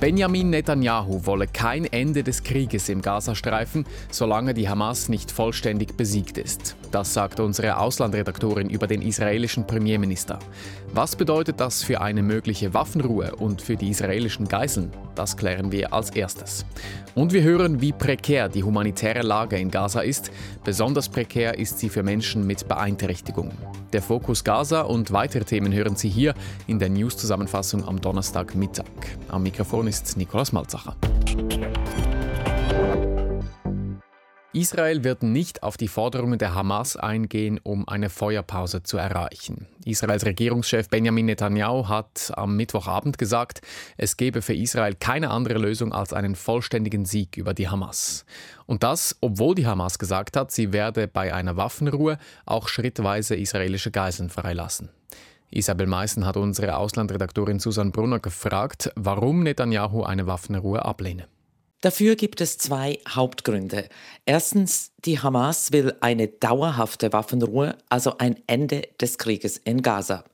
Benjamin Netanyahu wolle kein Ende des Krieges im Gazastreifen, solange die Hamas nicht vollständig besiegt ist. Das sagt unsere Auslandredaktorin über den israelischen Premierminister. Was bedeutet das für eine mögliche Waffenruhe und für die israelischen Geiseln? Das klären wir als erstes. Und wir hören, wie prekär die humanitäre Lage in Gaza ist. Besonders prekär ist sie für Menschen mit Beeinträchtigungen. Der Fokus Gaza und weitere Themen hören Sie hier in der News-Zusammenfassung am Donnerstagmittag. Am Mikrofon ist Nikolaus Malzacher. Israel wird nicht auf die Forderungen der Hamas eingehen, um eine Feuerpause zu erreichen. Israels Regierungschef Benjamin Netanyahu hat am Mittwochabend gesagt, es gebe für Israel keine andere Lösung als einen vollständigen Sieg über die Hamas. Und das, obwohl die Hamas gesagt hat, sie werde bei einer Waffenruhe auch schrittweise israelische Geiseln freilassen. Isabel Meissen hat unsere Auslandredaktorin Susan Brunner gefragt, warum Netanyahu eine Waffenruhe ablehne. Dafür gibt es zwei Hauptgründe. Erstens, die Hamas will eine dauerhafte Waffenruhe, also ein Ende des Krieges in Gaza.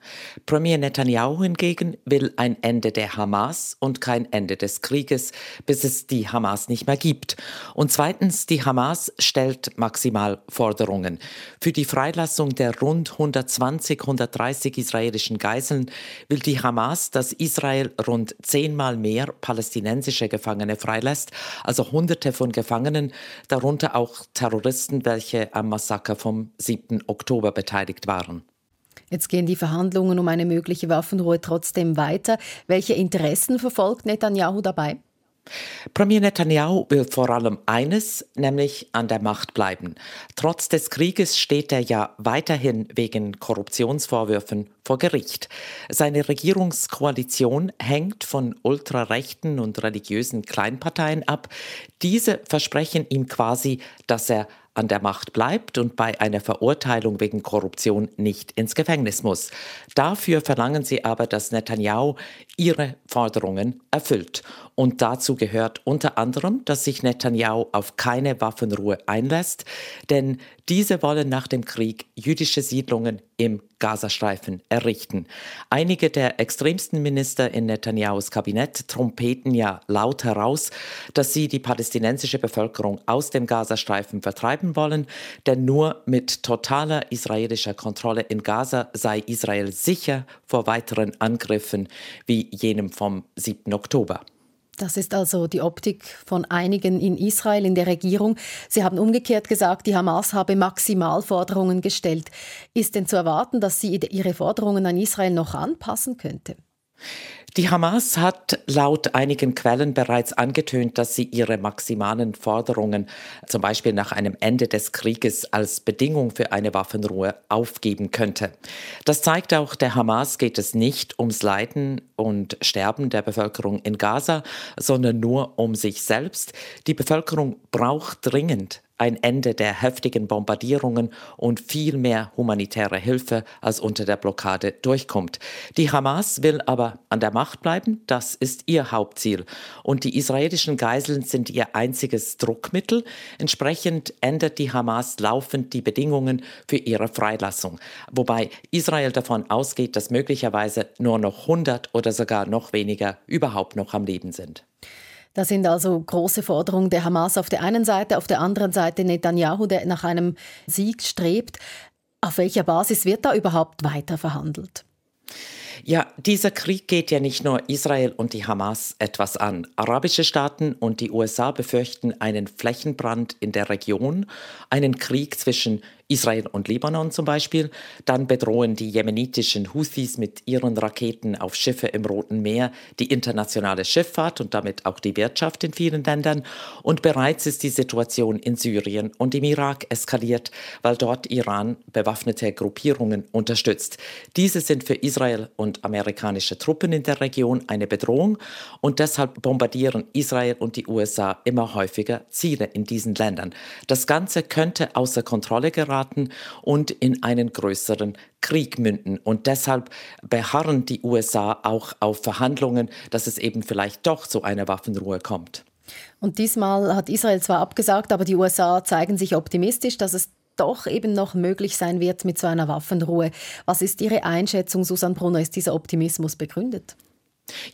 Premier Netanyahu hingegen will ein Ende der Hamas und kein Ende des Krieges, bis es die Hamas nicht mehr gibt. Und zweitens, die Hamas stellt maximal Forderungen. Für die Freilassung der rund 120, 130 israelischen Geiseln will die Hamas, dass Israel rund zehnmal mehr palästinensische Gefangene freilässt, also Hunderte von Gefangenen, darunter auch Terroristen, welche am Massaker vom 7. Oktober beteiligt waren. Jetzt gehen die Verhandlungen um eine mögliche Waffenruhe trotzdem weiter. Welche Interessen verfolgt Netanyahu dabei? Premier Netanyahu will vor allem eines, nämlich an der Macht bleiben. Trotz des Krieges steht er ja weiterhin wegen Korruptionsvorwürfen vor Gericht. Seine Regierungskoalition hängt von ultrarechten und religiösen Kleinparteien ab. Diese versprechen ihm quasi, dass er an der Macht bleibt und bei einer Verurteilung wegen Korruption nicht ins Gefängnis muss. Dafür verlangen sie aber, dass Netanyahu ihre Forderungen erfüllt. Und dazu gehört unter anderem, dass sich Netanyahu auf keine Waffenruhe einlässt, denn diese wollen nach dem Krieg jüdische Siedlungen im Gazastreifen errichten. Einige der extremsten Minister in Netanyahus Kabinett trompeten ja laut heraus, dass sie die palästinensische Bevölkerung aus dem Gazastreifen vertreiben wollen, denn nur mit totaler israelischer Kontrolle in Gaza sei Israel sicher vor weiteren Angriffen wie jenem vom 7. Oktober. Das ist also die Optik von einigen in Israel, in der Regierung. Sie haben umgekehrt gesagt, die Hamas habe Maximalforderungen gestellt. Ist denn zu erwarten, dass sie ihre Forderungen an Israel noch anpassen könnte? Die Hamas hat laut einigen Quellen bereits angetönt, dass sie ihre maximalen Forderungen, zum Beispiel nach einem Ende des Krieges, als Bedingung für eine Waffenruhe aufgeben könnte. Das zeigt auch, der Hamas geht es nicht ums Leiden und Sterben der Bevölkerung in Gaza, sondern nur um sich selbst. Die Bevölkerung braucht dringend ein Ende der heftigen Bombardierungen und viel mehr humanitäre Hilfe, als unter der Blockade durchkommt. Die Hamas will aber an der Macht bleiben, das ist ihr Hauptziel. Und die israelischen Geiseln sind ihr einziges Druckmittel. Entsprechend ändert die Hamas laufend die Bedingungen für ihre Freilassung. Wobei Israel davon ausgeht, dass möglicherweise nur noch 100 oder sogar noch weniger überhaupt noch am Leben sind. Das sind also große Forderungen der Hamas auf der einen Seite, auf der anderen Seite Netanyahu, der nach einem Sieg strebt. Auf welcher Basis wird da überhaupt weiter verhandelt? Ja, dieser Krieg geht ja nicht nur Israel und die Hamas etwas an. Arabische Staaten und die USA befürchten einen Flächenbrand in der Region, einen Krieg zwischen Israel und Libanon zum Beispiel. Dann bedrohen die jemenitischen Houthis mit ihren Raketen auf Schiffe im Roten Meer die internationale Schifffahrt und damit auch die Wirtschaft in vielen Ländern. Und bereits ist die Situation in Syrien und im Irak eskaliert, weil dort Iran bewaffnete Gruppierungen unterstützt. Diese sind für Israel und amerikanische Truppen in der Region eine Bedrohung und deshalb bombardieren Israel und die USA immer häufiger Ziele in diesen Ländern. Das Ganze könnte außer Kontrolle geraten geraten und in einen größeren Krieg münden. Und deshalb beharren die USA auch auf Verhandlungen, dass es eben vielleicht doch zu einer Waffenruhe kommt. Und diesmal hat Israel zwar abgesagt, aber die USA zeigen sich optimistisch, dass es doch eben noch möglich sein wird mit so einer Waffenruhe. Was ist Ihre Einschätzung, Susan Brunner? Ist dieser Optimismus begründet?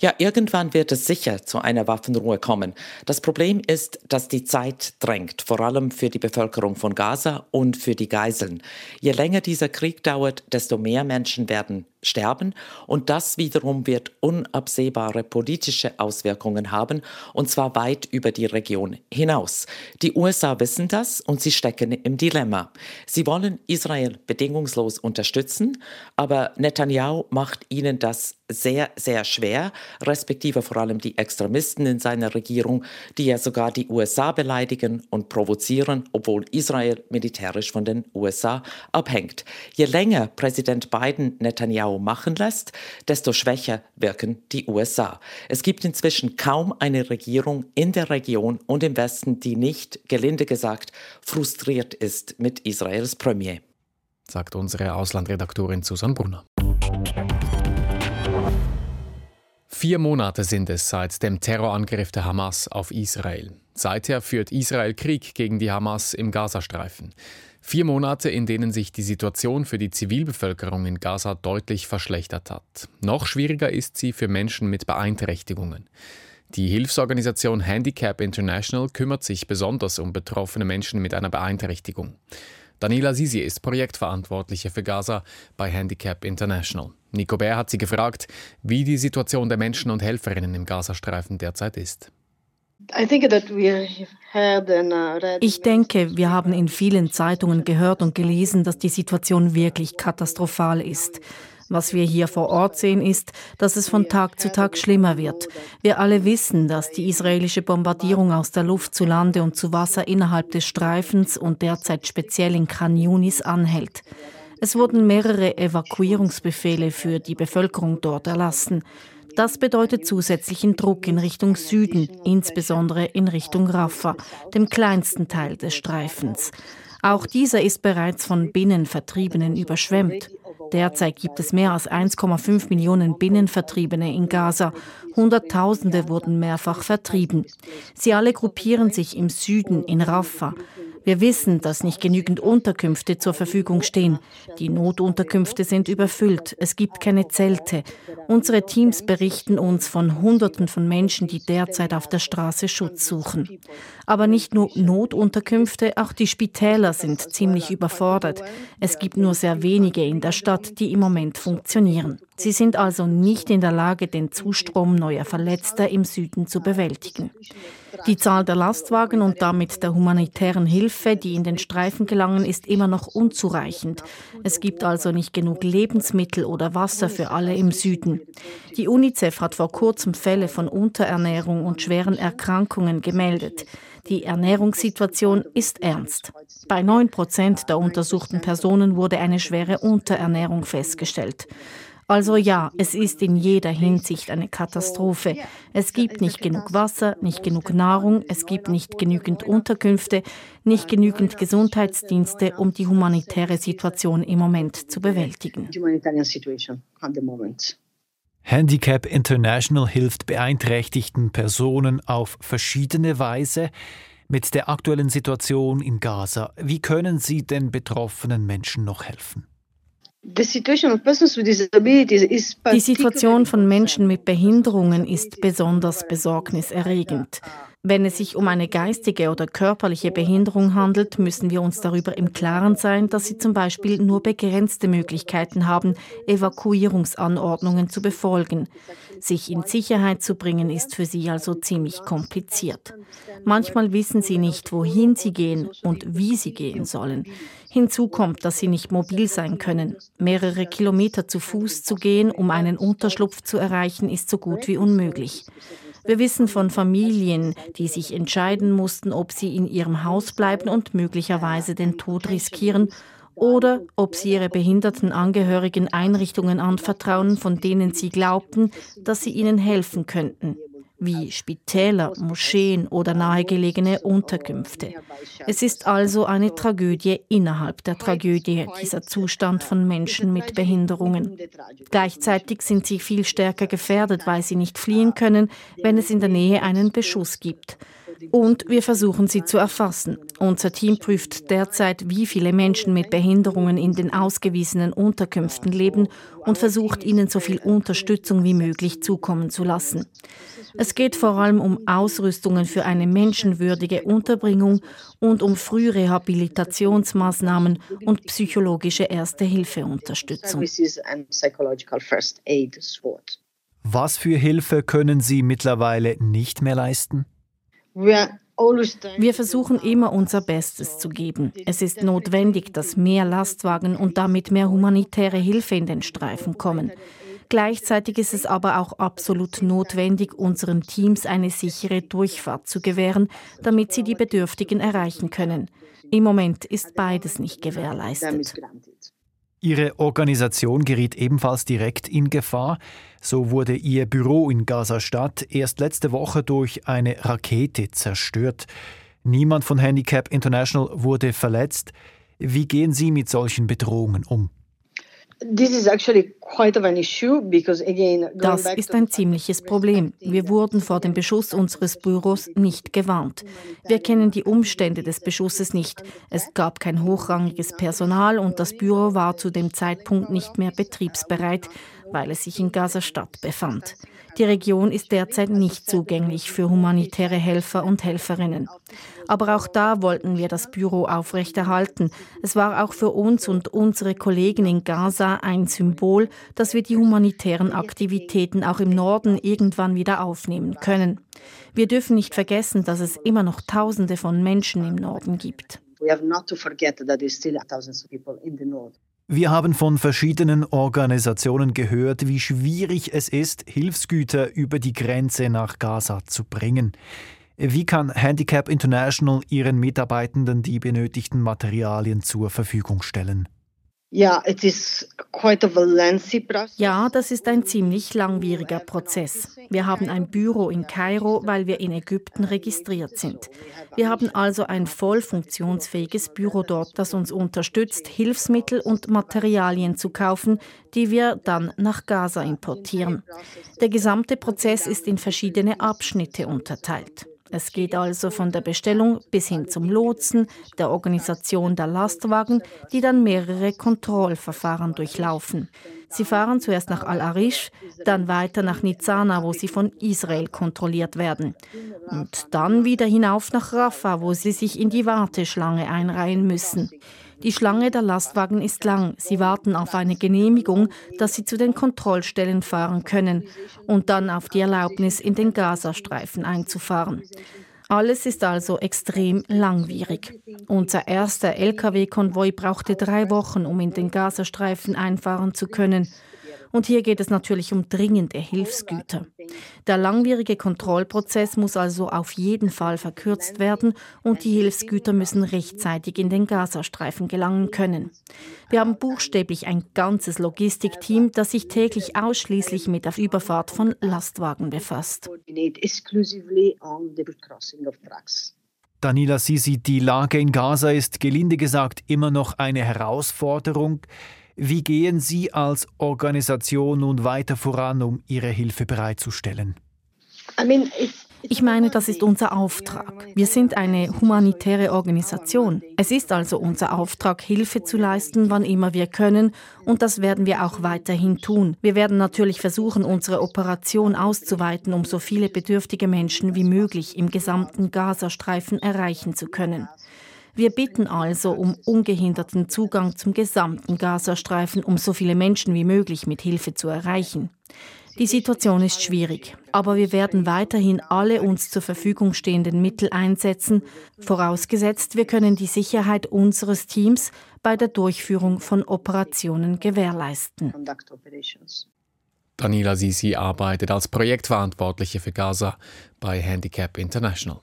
Ja, irgendwann wird es sicher zu einer Waffenruhe kommen. Das Problem ist, dass die Zeit drängt, vor allem für die Bevölkerung von Gaza und für die Geiseln. Je länger dieser Krieg dauert, desto mehr Menschen werden sterben und das wiederum wird unabsehbare politische Auswirkungen haben und zwar weit über die Region hinaus. Die USA wissen das und sie stecken im Dilemma. Sie wollen Israel bedingungslos unterstützen, aber Netanyahu macht ihnen das sehr, sehr schwer, respektive vor allem die Extremisten in seiner Regierung, die ja sogar die USA beleidigen und provozieren, obwohl Israel militärisch von den USA abhängt. Je länger Präsident Biden Netanyahu machen lässt, desto schwächer wirken die USA. Es gibt inzwischen kaum eine Regierung in der Region und im Westen, die nicht, gelinde gesagt, frustriert ist mit Israels Premier. Sagt unsere Auslandredaktorin Susan Brunner. Vier Monate sind es seit dem Terrorangriff der Hamas auf Israel. Seither führt Israel Krieg gegen die Hamas im Gazastreifen. Vier Monate, in denen sich die Situation für die Zivilbevölkerung in Gaza deutlich verschlechtert hat. Noch schwieriger ist sie für Menschen mit Beeinträchtigungen. Die Hilfsorganisation Handicap International kümmert sich besonders um betroffene Menschen mit einer Beeinträchtigung. Daniela Sisi ist Projektverantwortliche für Gaza bei Handicap International. Nico Bär hat sie gefragt, wie die Situation der Menschen und Helferinnen im Gazastreifen derzeit ist. Uh, ich denke, wir haben in vielen Zeitungen gehört und gelesen, dass die Situation wirklich katastrophal ist. Was wir hier vor Ort sehen, ist, dass es von Tag zu Tag schlimmer wird. Wir alle wissen, dass die israelische Bombardierung aus der Luft zu Lande und zu Wasser innerhalb des Streifens und derzeit speziell in Khan Yunis anhält. Es wurden mehrere Evakuierungsbefehle für die Bevölkerung dort erlassen. Das bedeutet zusätzlichen Druck in Richtung Süden, insbesondere in Richtung Rafah, dem kleinsten Teil des Streifens. Auch dieser ist bereits von Binnenvertriebenen überschwemmt. Derzeit gibt es mehr als 1,5 Millionen Binnenvertriebene in Gaza. Hunderttausende wurden mehrfach vertrieben. Sie alle gruppieren sich im Süden in Rafah. Wir wissen, dass nicht genügend Unterkünfte zur Verfügung stehen. Die Notunterkünfte sind überfüllt. Es gibt keine Zelte. Unsere Teams berichten uns von Hunderten von Menschen, die derzeit auf der Straße Schutz suchen. Aber nicht nur Notunterkünfte, auch die Spitäler sind ziemlich überfordert. Es gibt nur sehr wenige in der Stadt, die im Moment funktionieren. Sie sind also nicht in der Lage, den Zustrom neuer Verletzter im Süden zu bewältigen. Die Zahl der Lastwagen und damit der humanitären Hilfe, die in den Streifen gelangen, ist immer noch unzureichend. Es gibt also nicht genug Lebensmittel oder Wasser für alle im Süden. Die UNICEF hat vor kurzem Fälle von Unterernährung und schweren Erkrankungen gemeldet. Die Ernährungssituation ist ernst. Bei 9 Prozent der untersuchten Personen wurde eine schwere Unterernährung festgestellt. Also ja, es ist in jeder Hinsicht eine Katastrophe. Es gibt nicht genug Wasser, nicht genug Nahrung, es gibt nicht genügend Unterkünfte, nicht genügend Gesundheitsdienste, um die humanitäre Situation im Moment zu bewältigen. Handicap International hilft beeinträchtigten Personen auf verschiedene Weise. Mit der aktuellen Situation in Gaza, wie können Sie den betroffenen Menschen noch helfen? Die Situation von Menschen mit Behinderungen ist besonders besorgniserregend. Wenn es sich um eine geistige oder körperliche Behinderung handelt, müssen wir uns darüber im Klaren sein, dass sie zum Beispiel nur begrenzte Möglichkeiten haben, Evakuierungsanordnungen zu befolgen. Sich in Sicherheit zu bringen, ist für sie also ziemlich kompliziert. Manchmal wissen sie nicht, wohin sie gehen und wie sie gehen sollen. Hinzu kommt, dass sie nicht mobil sein können. Mehrere Kilometer zu Fuß zu gehen, um einen Unterschlupf zu erreichen, ist so gut wie unmöglich. Wir wissen von Familien, die sich entscheiden mussten, ob sie in ihrem Haus bleiben und möglicherweise den Tod riskieren oder ob sie ihre behinderten Angehörigen Einrichtungen anvertrauen, von denen sie glaubten, dass sie ihnen helfen könnten wie Spitäler, Moscheen oder nahegelegene Unterkünfte. Es ist also eine Tragödie innerhalb der Tragödie, dieser Zustand von Menschen mit Behinderungen. Gleichzeitig sind sie viel stärker gefährdet, weil sie nicht fliehen können, wenn es in der Nähe einen Beschuss gibt. Und wir versuchen sie zu erfassen. Unser Team prüft derzeit, wie viele Menschen mit Behinderungen in den ausgewiesenen Unterkünften leben und versucht ihnen so viel Unterstützung wie möglich zukommen zu lassen. Es geht vor allem um Ausrüstungen für eine menschenwürdige Unterbringung und um Frührehabilitationsmaßnahmen und psychologische Erste-Hilfe-Unterstützung. Was für Hilfe können Sie mittlerweile nicht mehr leisten? Wir versuchen immer unser Bestes zu geben. Es ist notwendig, dass mehr Lastwagen und damit mehr humanitäre Hilfe in den Streifen kommen. Gleichzeitig ist es aber auch absolut notwendig, unseren Teams eine sichere Durchfahrt zu gewähren, damit sie die Bedürftigen erreichen können. Im Moment ist beides nicht gewährleistet. Ihre Organisation geriet ebenfalls direkt in Gefahr. So wurde ihr Büro in Gaza-Stadt erst letzte Woche durch eine Rakete zerstört. Niemand von Handicap International wurde verletzt. Wie gehen Sie mit solchen Bedrohungen um? Das ist ein ziemliches Problem. Wir wurden vor dem Beschuss unseres Büros nicht gewarnt. Wir kennen die Umstände des Beschusses nicht. Es gab kein hochrangiges Personal und das Büro war zu dem Zeitpunkt nicht mehr betriebsbereit, weil es sich in Gaza-Stadt befand. Die Region ist derzeit nicht zugänglich für humanitäre Helfer und Helferinnen. Aber auch da wollten wir das Büro aufrechterhalten. Es war auch für uns und unsere Kollegen in Gaza ein Symbol, dass wir die humanitären Aktivitäten auch im Norden irgendwann wieder aufnehmen können. Wir dürfen nicht vergessen, dass es immer noch Tausende von Menschen im Norden gibt. We have not to forget that there still thousands of people in the north. Wir haben von verschiedenen Organisationen gehört, wie schwierig es ist, Hilfsgüter über die Grenze nach Gaza zu bringen. Wie kann Handicap International ihren Mitarbeitenden die benötigten Materialien zur Verfügung stellen? Ja, das ist ein ziemlich langwieriger Prozess. Wir haben ein Büro in Kairo, weil wir in Ägypten registriert sind. Wir haben also ein voll funktionsfähiges Büro dort, das uns unterstützt, Hilfsmittel und Materialien zu kaufen, die wir dann nach Gaza importieren. Der gesamte Prozess ist in verschiedene Abschnitte unterteilt. Es geht also von der Bestellung bis hin zum Lotsen, der Organisation der Lastwagen, die dann mehrere Kontrollverfahren durchlaufen. Sie fahren zuerst nach Al-Arish, dann weiter nach Nizana, wo sie von Israel kontrolliert werden. Und dann wieder hinauf nach Rafah, wo sie sich in die Warteschlange einreihen müssen. Die Schlange der Lastwagen ist lang. Sie warten auf eine Genehmigung, dass sie zu den Kontrollstellen fahren können und dann auf die Erlaubnis, in den Gazastreifen einzufahren. Alles ist also extrem langwierig. Unser erster Lkw-Konvoi brauchte drei Wochen, um in den Gazastreifen einfahren zu können. Und hier geht es natürlich um dringende Hilfsgüter. Der langwierige Kontrollprozess muss also auf jeden Fall verkürzt werden und die Hilfsgüter müssen rechtzeitig in den Gazastreifen gelangen können. Wir haben buchstäblich ein ganzes Logistikteam, das sich täglich ausschließlich mit der Überfahrt von Lastwagen befasst. Danila Sisi, die Lage in Gaza ist gelinde gesagt immer noch eine Herausforderung. Wie gehen Sie als Organisation nun weiter voran, um Ihre Hilfe bereitzustellen? Ich meine, das ist unser Auftrag. Wir sind eine humanitäre Organisation. Es ist also unser Auftrag, Hilfe zu leisten, wann immer wir können, und das werden wir auch weiterhin tun. Wir werden natürlich versuchen, unsere Operation auszuweiten, um so viele bedürftige Menschen wie möglich im gesamten Gazastreifen erreichen zu können. Wir bitten also um ungehinderten Zugang zum gesamten Gazastreifen, um so viele Menschen wie möglich mit Hilfe zu erreichen. Die Situation ist schwierig, aber wir werden weiterhin alle uns zur Verfügung stehenden Mittel einsetzen, vorausgesetzt wir können die Sicherheit unseres Teams bei der Durchführung von Operationen gewährleisten. Daniela Sisi arbeitet als Projektverantwortliche für Gaza bei Handicap International.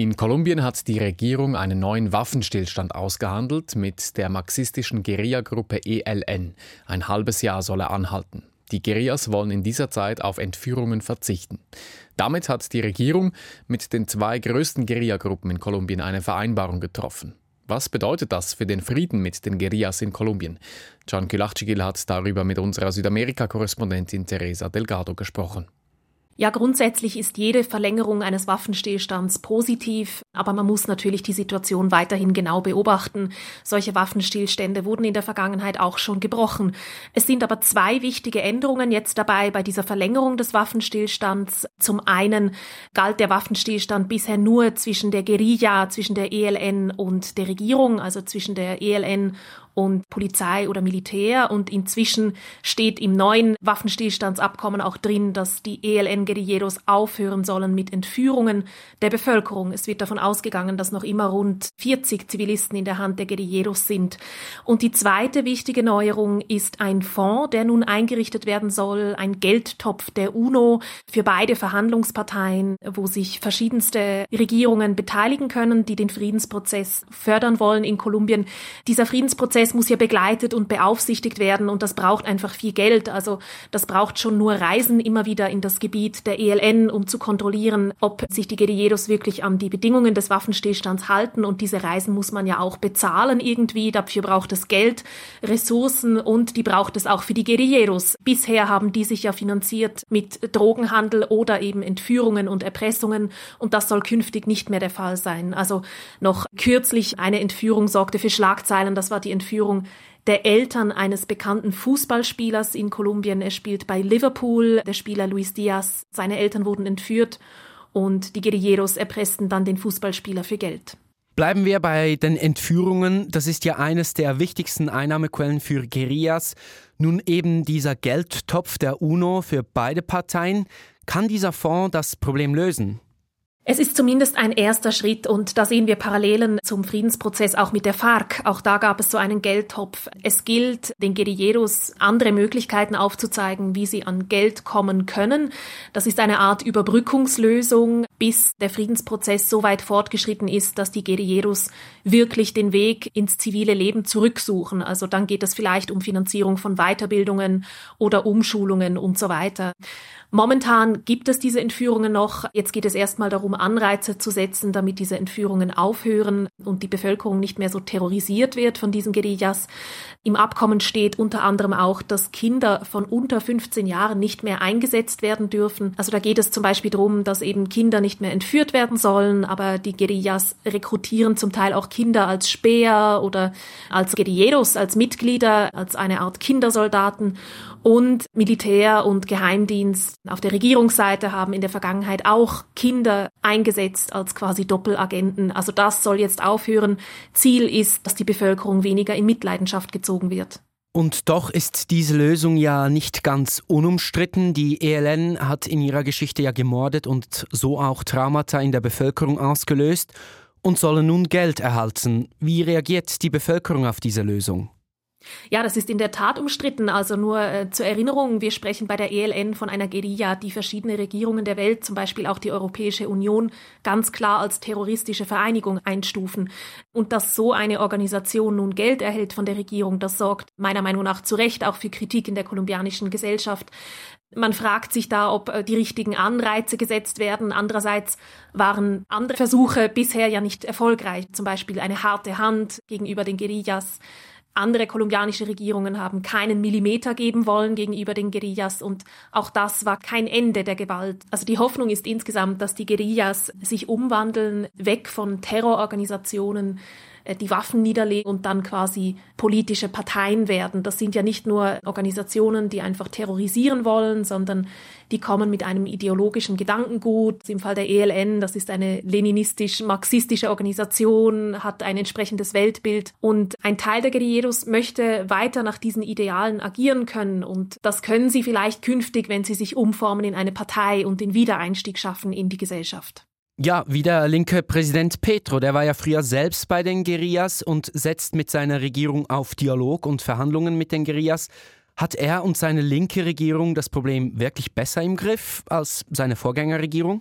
In Kolumbien hat die Regierung einen neuen Waffenstillstand ausgehandelt mit der marxistischen Guerillagruppe ELN. Ein halbes Jahr soll er anhalten. Die Guerillas wollen in dieser Zeit auf Entführungen verzichten. Damit hat die Regierung mit den zwei größten Guerillagruppen in Kolumbien eine Vereinbarung getroffen. Was bedeutet das für den Frieden mit den Guerillas in Kolumbien? Can Kulachcigil hat darüber mit unserer Südamerika-Korrespondentin Teresa Delgado gesprochen. Ja, grundsätzlich ist jede Verlängerung eines Waffenstillstands positiv, aber man muss natürlich die Situation weiterhin genau beobachten. Solche Waffenstillstände wurden in der Vergangenheit auch schon gebrochen. Es sind aber zwei wichtige Änderungen jetzt dabei bei dieser Verlängerung des Waffenstillstands. Zum einen galt der Waffenstillstand bisher nur zwischen der Guerilla, zwischen der ELN und der Regierung, also zwischen der ELN und Polizei oder Militär. Und inzwischen steht im neuen Waffenstillstandsabkommen auch drin, dass die ELN-Guerilleros aufhören sollen mit Entführungen der Bevölkerung. Es wird davon ausgegangen, dass noch immer rund 40 Zivilisten in der Hand der Guerilleros sind. Und die zweite wichtige Neuerung ist ein Fonds, der nun eingerichtet werden soll, ein Geldtopf der UNO für beide Verhandlungsparteien, wo sich verschiedenste Regierungen beteiligen können, die den Friedensprozess fördern wollen in Kolumbien. Dieser Friedensprozess Prozess muss ja begleitet und beaufsichtigt werden und das braucht einfach viel Geld. Also das braucht schon nur Reisen immer wieder in das Gebiet der ELN, um zu kontrollieren, ob sich die Guerilleros wirklich an die Bedingungen des Waffenstillstands halten und diese Reisen muss man ja auch bezahlen irgendwie. Dafür braucht es Geld, Ressourcen und die braucht es auch für die Guerilleros. Bisher haben die sich ja finanziert mit Drogenhandel oder eben Entführungen und Erpressungen und das soll künftig nicht mehr der Fall sein. Also noch kürzlich eine Entführung sorgte für Schlagzeilen, das war die Entführung Entführung der Eltern eines bekannten Fußballspielers in Kolumbien. Er spielt bei Liverpool, der Spieler Luis Diaz. Seine Eltern wurden entführt und die Guerilleros erpressten dann den Fußballspieler für Geld. Bleiben wir bei den Entführungen. Das ist ja eines der wichtigsten Einnahmequellen für Guerillas. Nun eben dieser Geldtopf der UNO für beide Parteien. Kann dieser Fonds das Problem lösen? Es ist zumindest ein erster Schritt und da sehen wir Parallelen zum Friedensprozess auch mit der FARC. Auch da gab es so einen Geldtopf. Es gilt, den Guerilleros andere Möglichkeiten aufzuzeigen, wie sie an Geld kommen können. Das ist eine Art Überbrückungslösung, bis der Friedensprozess so weit fortgeschritten ist, dass die Guerilleros wirklich den Weg ins zivile Leben zurücksuchen. Also dann geht es vielleicht um Finanzierung von Weiterbildungen oder Umschulungen und so weiter. Momentan gibt es diese Entführungen noch. Jetzt geht es erstmal darum, Anreize zu setzen, damit diese Entführungen aufhören und die Bevölkerung nicht mehr so terrorisiert wird von diesen Guerillas. Im Abkommen steht unter anderem auch, dass Kinder von unter 15 Jahren nicht mehr eingesetzt werden dürfen. Also da geht es zum Beispiel darum, dass eben Kinder nicht mehr entführt werden sollen, aber die Guerillas rekrutieren zum Teil auch Kinder als Speer oder als Guerilleros, als Mitglieder, als eine Art Kindersoldaten und Militär und Geheimdienst auf der Regierungsseite haben in der Vergangenheit auch Kinder eingesetzt als quasi Doppelagenten. Also das soll jetzt aufhören. Ziel ist, dass die Bevölkerung weniger in Mitleidenschaft gezogen wird. Und doch ist diese Lösung ja nicht ganz unumstritten. Die ELN hat in ihrer Geschichte ja gemordet und so auch Traumata in der Bevölkerung ausgelöst und sollen nun Geld erhalten. Wie reagiert die Bevölkerung auf diese Lösung? Ja, das ist in der Tat umstritten. Also nur äh, zur Erinnerung, wir sprechen bei der ELN von einer Guerilla, die verschiedene Regierungen der Welt, zum Beispiel auch die Europäische Union, ganz klar als terroristische Vereinigung einstufen. Und dass so eine Organisation nun Geld erhält von der Regierung, das sorgt meiner Meinung nach zu Recht auch für Kritik in der kolumbianischen Gesellschaft. Man fragt sich da, ob äh, die richtigen Anreize gesetzt werden. Andererseits waren andere Versuche bisher ja nicht erfolgreich. Zum Beispiel eine harte Hand gegenüber den Guerillas andere kolumbianische Regierungen haben keinen Millimeter geben wollen gegenüber den Guerillas und auch das war kein Ende der Gewalt. Also die Hoffnung ist insgesamt, dass die Guerillas sich umwandeln, weg von Terrororganisationen die Waffen niederlegen und dann quasi politische Parteien werden. Das sind ja nicht nur Organisationen, die einfach terrorisieren wollen, sondern die kommen mit einem ideologischen Gedankengut. Im Fall der ELN, das ist eine leninistisch-marxistische Organisation, hat ein entsprechendes Weltbild und ein Teil der Guerilleros möchte weiter nach diesen Idealen agieren können und das können sie vielleicht künftig, wenn sie sich umformen in eine Partei und den Wiedereinstieg schaffen in die Gesellschaft. Ja, wie der linke Präsident Petro, der war ja früher selbst bei den Guerillas und setzt mit seiner Regierung auf Dialog und Verhandlungen mit den Guerillas. Hat er und seine linke Regierung das Problem wirklich besser im Griff als seine Vorgängerregierung?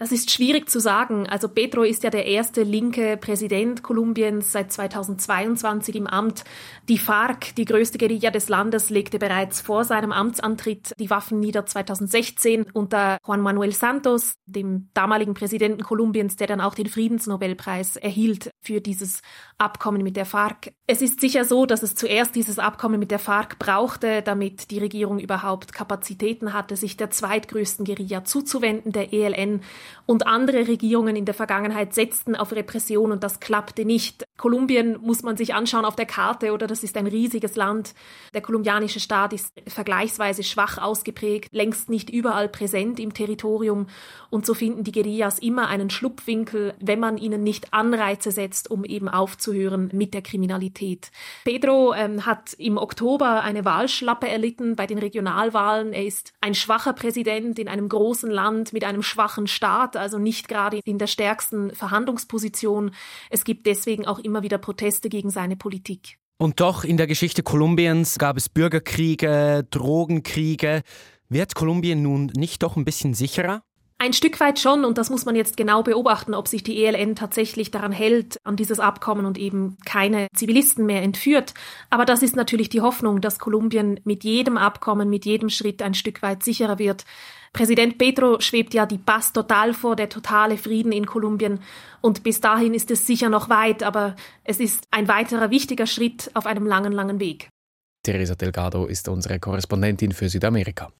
Das ist schwierig zu sagen. Also Petro ist ja der erste linke Präsident Kolumbiens seit 2022 im Amt. Die FARC, die größte Guerilla des Landes, legte bereits vor seinem Amtsantritt die Waffen nieder 2016 unter Juan Manuel Santos, dem damaligen Präsidenten Kolumbiens, der dann auch den Friedensnobelpreis erhielt für dieses Abkommen mit der FARC. Es ist sicher so, dass es zuerst dieses Abkommen mit der FARC brauchte, damit die Regierung überhaupt Kapazitäten hatte, sich der zweitgrößten Guerilla zuzuwenden, der ELN. Und andere Regierungen in der Vergangenheit setzten auf Repression und das klappte nicht. Kolumbien muss man sich anschauen auf der Karte oder das ist ein riesiges Land. Der kolumbianische Staat ist vergleichsweise schwach ausgeprägt, längst nicht überall präsent im Territorium und so finden die Guerillas immer einen Schlupfwinkel, wenn man ihnen nicht Anreize setzt, um eben aufzuhören mit der Kriminalität. Realität. Pedro ähm, hat im Oktober eine Wahlschlappe erlitten bei den Regionalwahlen. Er ist ein schwacher Präsident in einem großen Land mit einem schwachen Staat, also nicht gerade in der stärksten Verhandlungsposition. Es gibt deswegen auch immer wieder Proteste gegen seine Politik. Und doch in der Geschichte Kolumbiens gab es Bürgerkriege, Drogenkriege. Wird Kolumbien nun nicht doch ein bisschen sicherer? Ein Stück weit schon, und das muss man jetzt genau beobachten, ob sich die ELN tatsächlich daran hält, an dieses Abkommen und eben keine Zivilisten mehr entführt. Aber das ist natürlich die Hoffnung, dass Kolumbien mit jedem Abkommen, mit jedem Schritt ein Stück weit sicherer wird. Präsident Petro schwebt ja die Paz total vor, der totale Frieden in Kolumbien. Und bis dahin ist es sicher noch weit, aber es ist ein weiterer wichtiger Schritt auf einem langen, langen Weg. Teresa Delgado ist unsere Korrespondentin für Südamerika.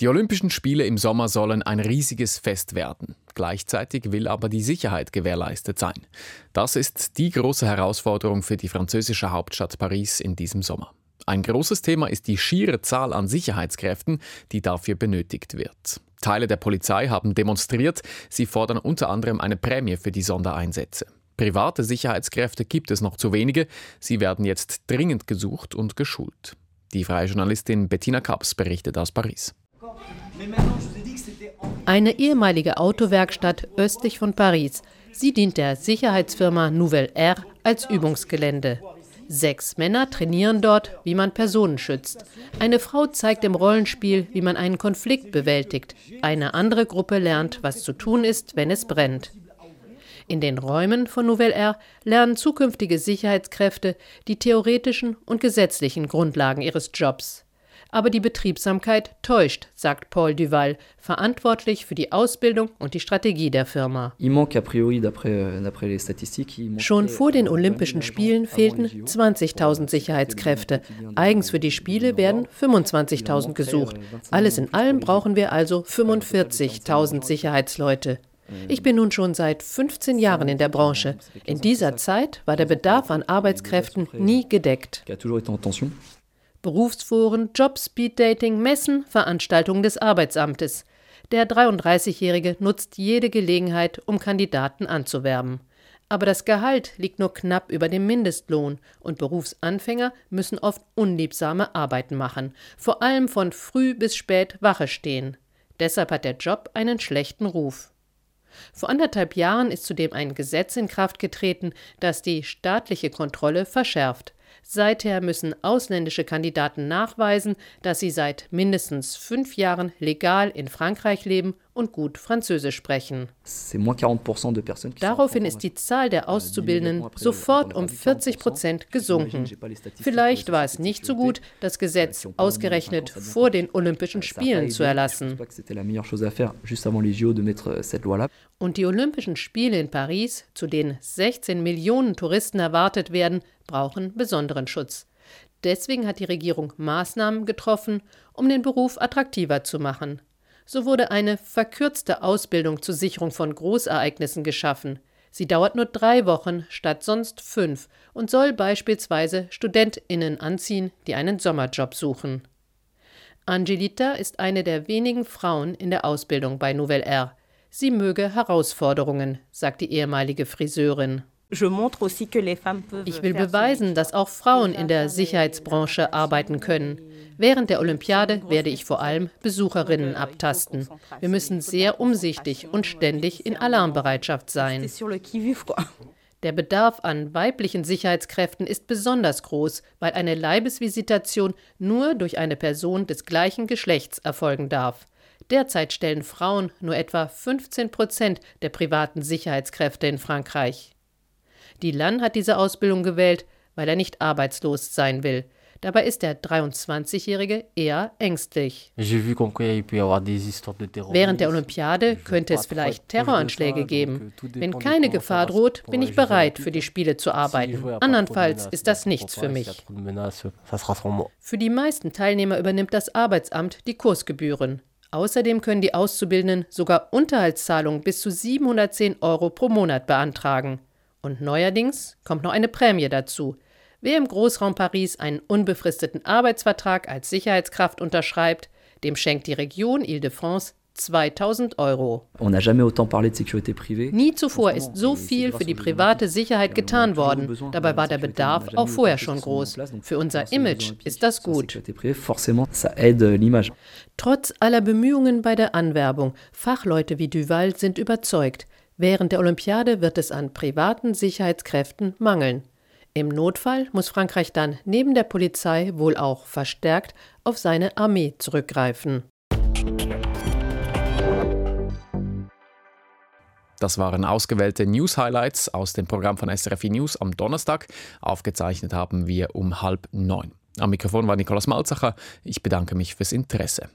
Die Olympischen Spiele im Sommer sollen ein riesiges Fest werden. Gleichzeitig will aber die Sicherheit gewährleistet sein. Das ist die große Herausforderung für die französische Hauptstadt Paris in diesem Sommer. Ein großes Thema ist die schiere Zahl an Sicherheitskräften, die dafür benötigt wird. Teile der Polizei haben demonstriert, sie fordern unter anderem eine Prämie für die Sondereinsätze. Private Sicherheitskräfte gibt es noch zu wenige, sie werden jetzt dringend gesucht und geschult. Die freie Journalistin Bettina Kaps berichtet aus Paris. Eine ehemalige Autowerkstatt östlich von Paris. Sie dient der Sicherheitsfirma Nouvelle R als Übungsgelände. Sechs Männer trainieren dort, wie man Personen schützt. Eine Frau zeigt im Rollenspiel, wie man einen Konflikt bewältigt. Eine andere Gruppe lernt, was zu tun ist, wenn es brennt. In den Räumen von Nouvelle R lernen zukünftige Sicherheitskräfte die theoretischen und gesetzlichen Grundlagen ihres Jobs. Aber die Betriebsamkeit täuscht, sagt Paul Duval, verantwortlich für die Ausbildung und die Strategie der Firma. Euh, Schon vor den Olympischen Spielen fehlten 20.000 Sicherheitskräfte. Eigens für die Spiele werden 25.000 gesucht. Alles in allem brauchen wir also 45.000 Sicherheitsleute. Ich bin nun schon seit 15 Jahren in der Branche. In dieser Zeit war der Bedarf an Arbeitskräften nie gedeckt. Berufsforen, Jobs, Speeddating, Messen, Veranstaltungen des Arbeitsamtes. Der 33-Jährige nutzt jede Gelegenheit, um Kandidaten anzuwerben. Aber das Gehalt liegt nur knapp über dem Mindestlohn und Berufsanfänger müssen oft unliebsame Arbeiten machen, vor allem von früh bis spät Wache stehen. Deshalb hat der Job einen schlechten Ruf. Vor anderthalb Jahren ist zudem ein Gesetz in Kraft getreten, das die staatliche Kontrolle verschärft. Seither müssen ausländische Kandidaten nachweisen, dass sie seit mindestens fünf Jahren legal in Frankreich leben und gut Französisch sprechen. Daraufhin ist die Zahl der euh, Auszubildenden sofort um 40 Prozent gesunken. Vielleicht war es nicht so gut, das Gesetz ausgerechnet vor den Olympischen Spielen zu erlassen. Euh, und die Olympischen Spiele in Paris, zu denen 16 Millionen Touristen erwartet werden, brauchen besonderen Schutz. Deswegen hat die Regierung Maßnahmen getroffen, um den Beruf attraktiver zu machen. So wurde eine verkürzte Ausbildung zur Sicherung von Großereignissen geschaffen. Sie dauert nur drei Wochen statt sonst fünf und soll beispielsweise StudentInnen anziehen, die einen Sommerjob suchen. Angelita ist eine der wenigen Frauen in der Ausbildung bei Nouvelle R. Sie möge Herausforderungen, sagt die ehemalige Friseurin. Ich will beweisen, dass auch Frauen in der Sicherheitsbranche arbeiten können. Während der Olympiade werde ich vor allem Besucherinnen abtasten. Wir müssen sehr umsichtig und ständig in Alarmbereitschaft sein. Der Bedarf an weiblichen Sicherheitskräften ist besonders groß, weil eine Leibesvisitation nur durch eine Person des gleichen Geschlechts erfolgen darf. Derzeit stellen Frauen nur etwa 15 Prozent der privaten Sicherheitskräfte in Frankreich. Dylan hat diese Ausbildung gewählt, weil er nicht arbeitslos sein will. Dabei ist der 23-Jährige eher ängstlich. Während der Olympiade könnte es vielleicht Terroranschläge geben. Wenn keine Gefahr droht, bin ich bereit, für die Spiele zu arbeiten. Andernfalls ist das nichts für mich. Für die meisten Teilnehmer übernimmt das Arbeitsamt die Kursgebühren. Außerdem können die Auszubildenden sogar Unterhaltszahlungen bis zu 710 Euro pro Monat beantragen. Und neuerdings kommt noch eine Prämie dazu. Wer im Großraum Paris einen unbefristeten Arbeitsvertrag als Sicherheitskraft unterschreibt, dem schenkt die Region Ile-de-France 2000 Euro. Nie zuvor ist so viel für die private Sicherheit getan worden. Dabei war der Bedarf auch vorher schon groß. Für unser Image ist das gut. Trotz aller Bemühungen bei der Anwerbung, Fachleute wie Duval sind überzeugt, während der Olympiade wird es an privaten Sicherheitskräften mangeln. Im Notfall muss Frankreich dann neben der Polizei wohl auch verstärkt auf seine Armee zurückgreifen. Das waren ausgewählte News-Highlights aus dem Programm von SRFI News am Donnerstag. Aufgezeichnet haben wir um halb neun. Am Mikrofon war Nikolaus Malzacher. Ich bedanke mich fürs Interesse.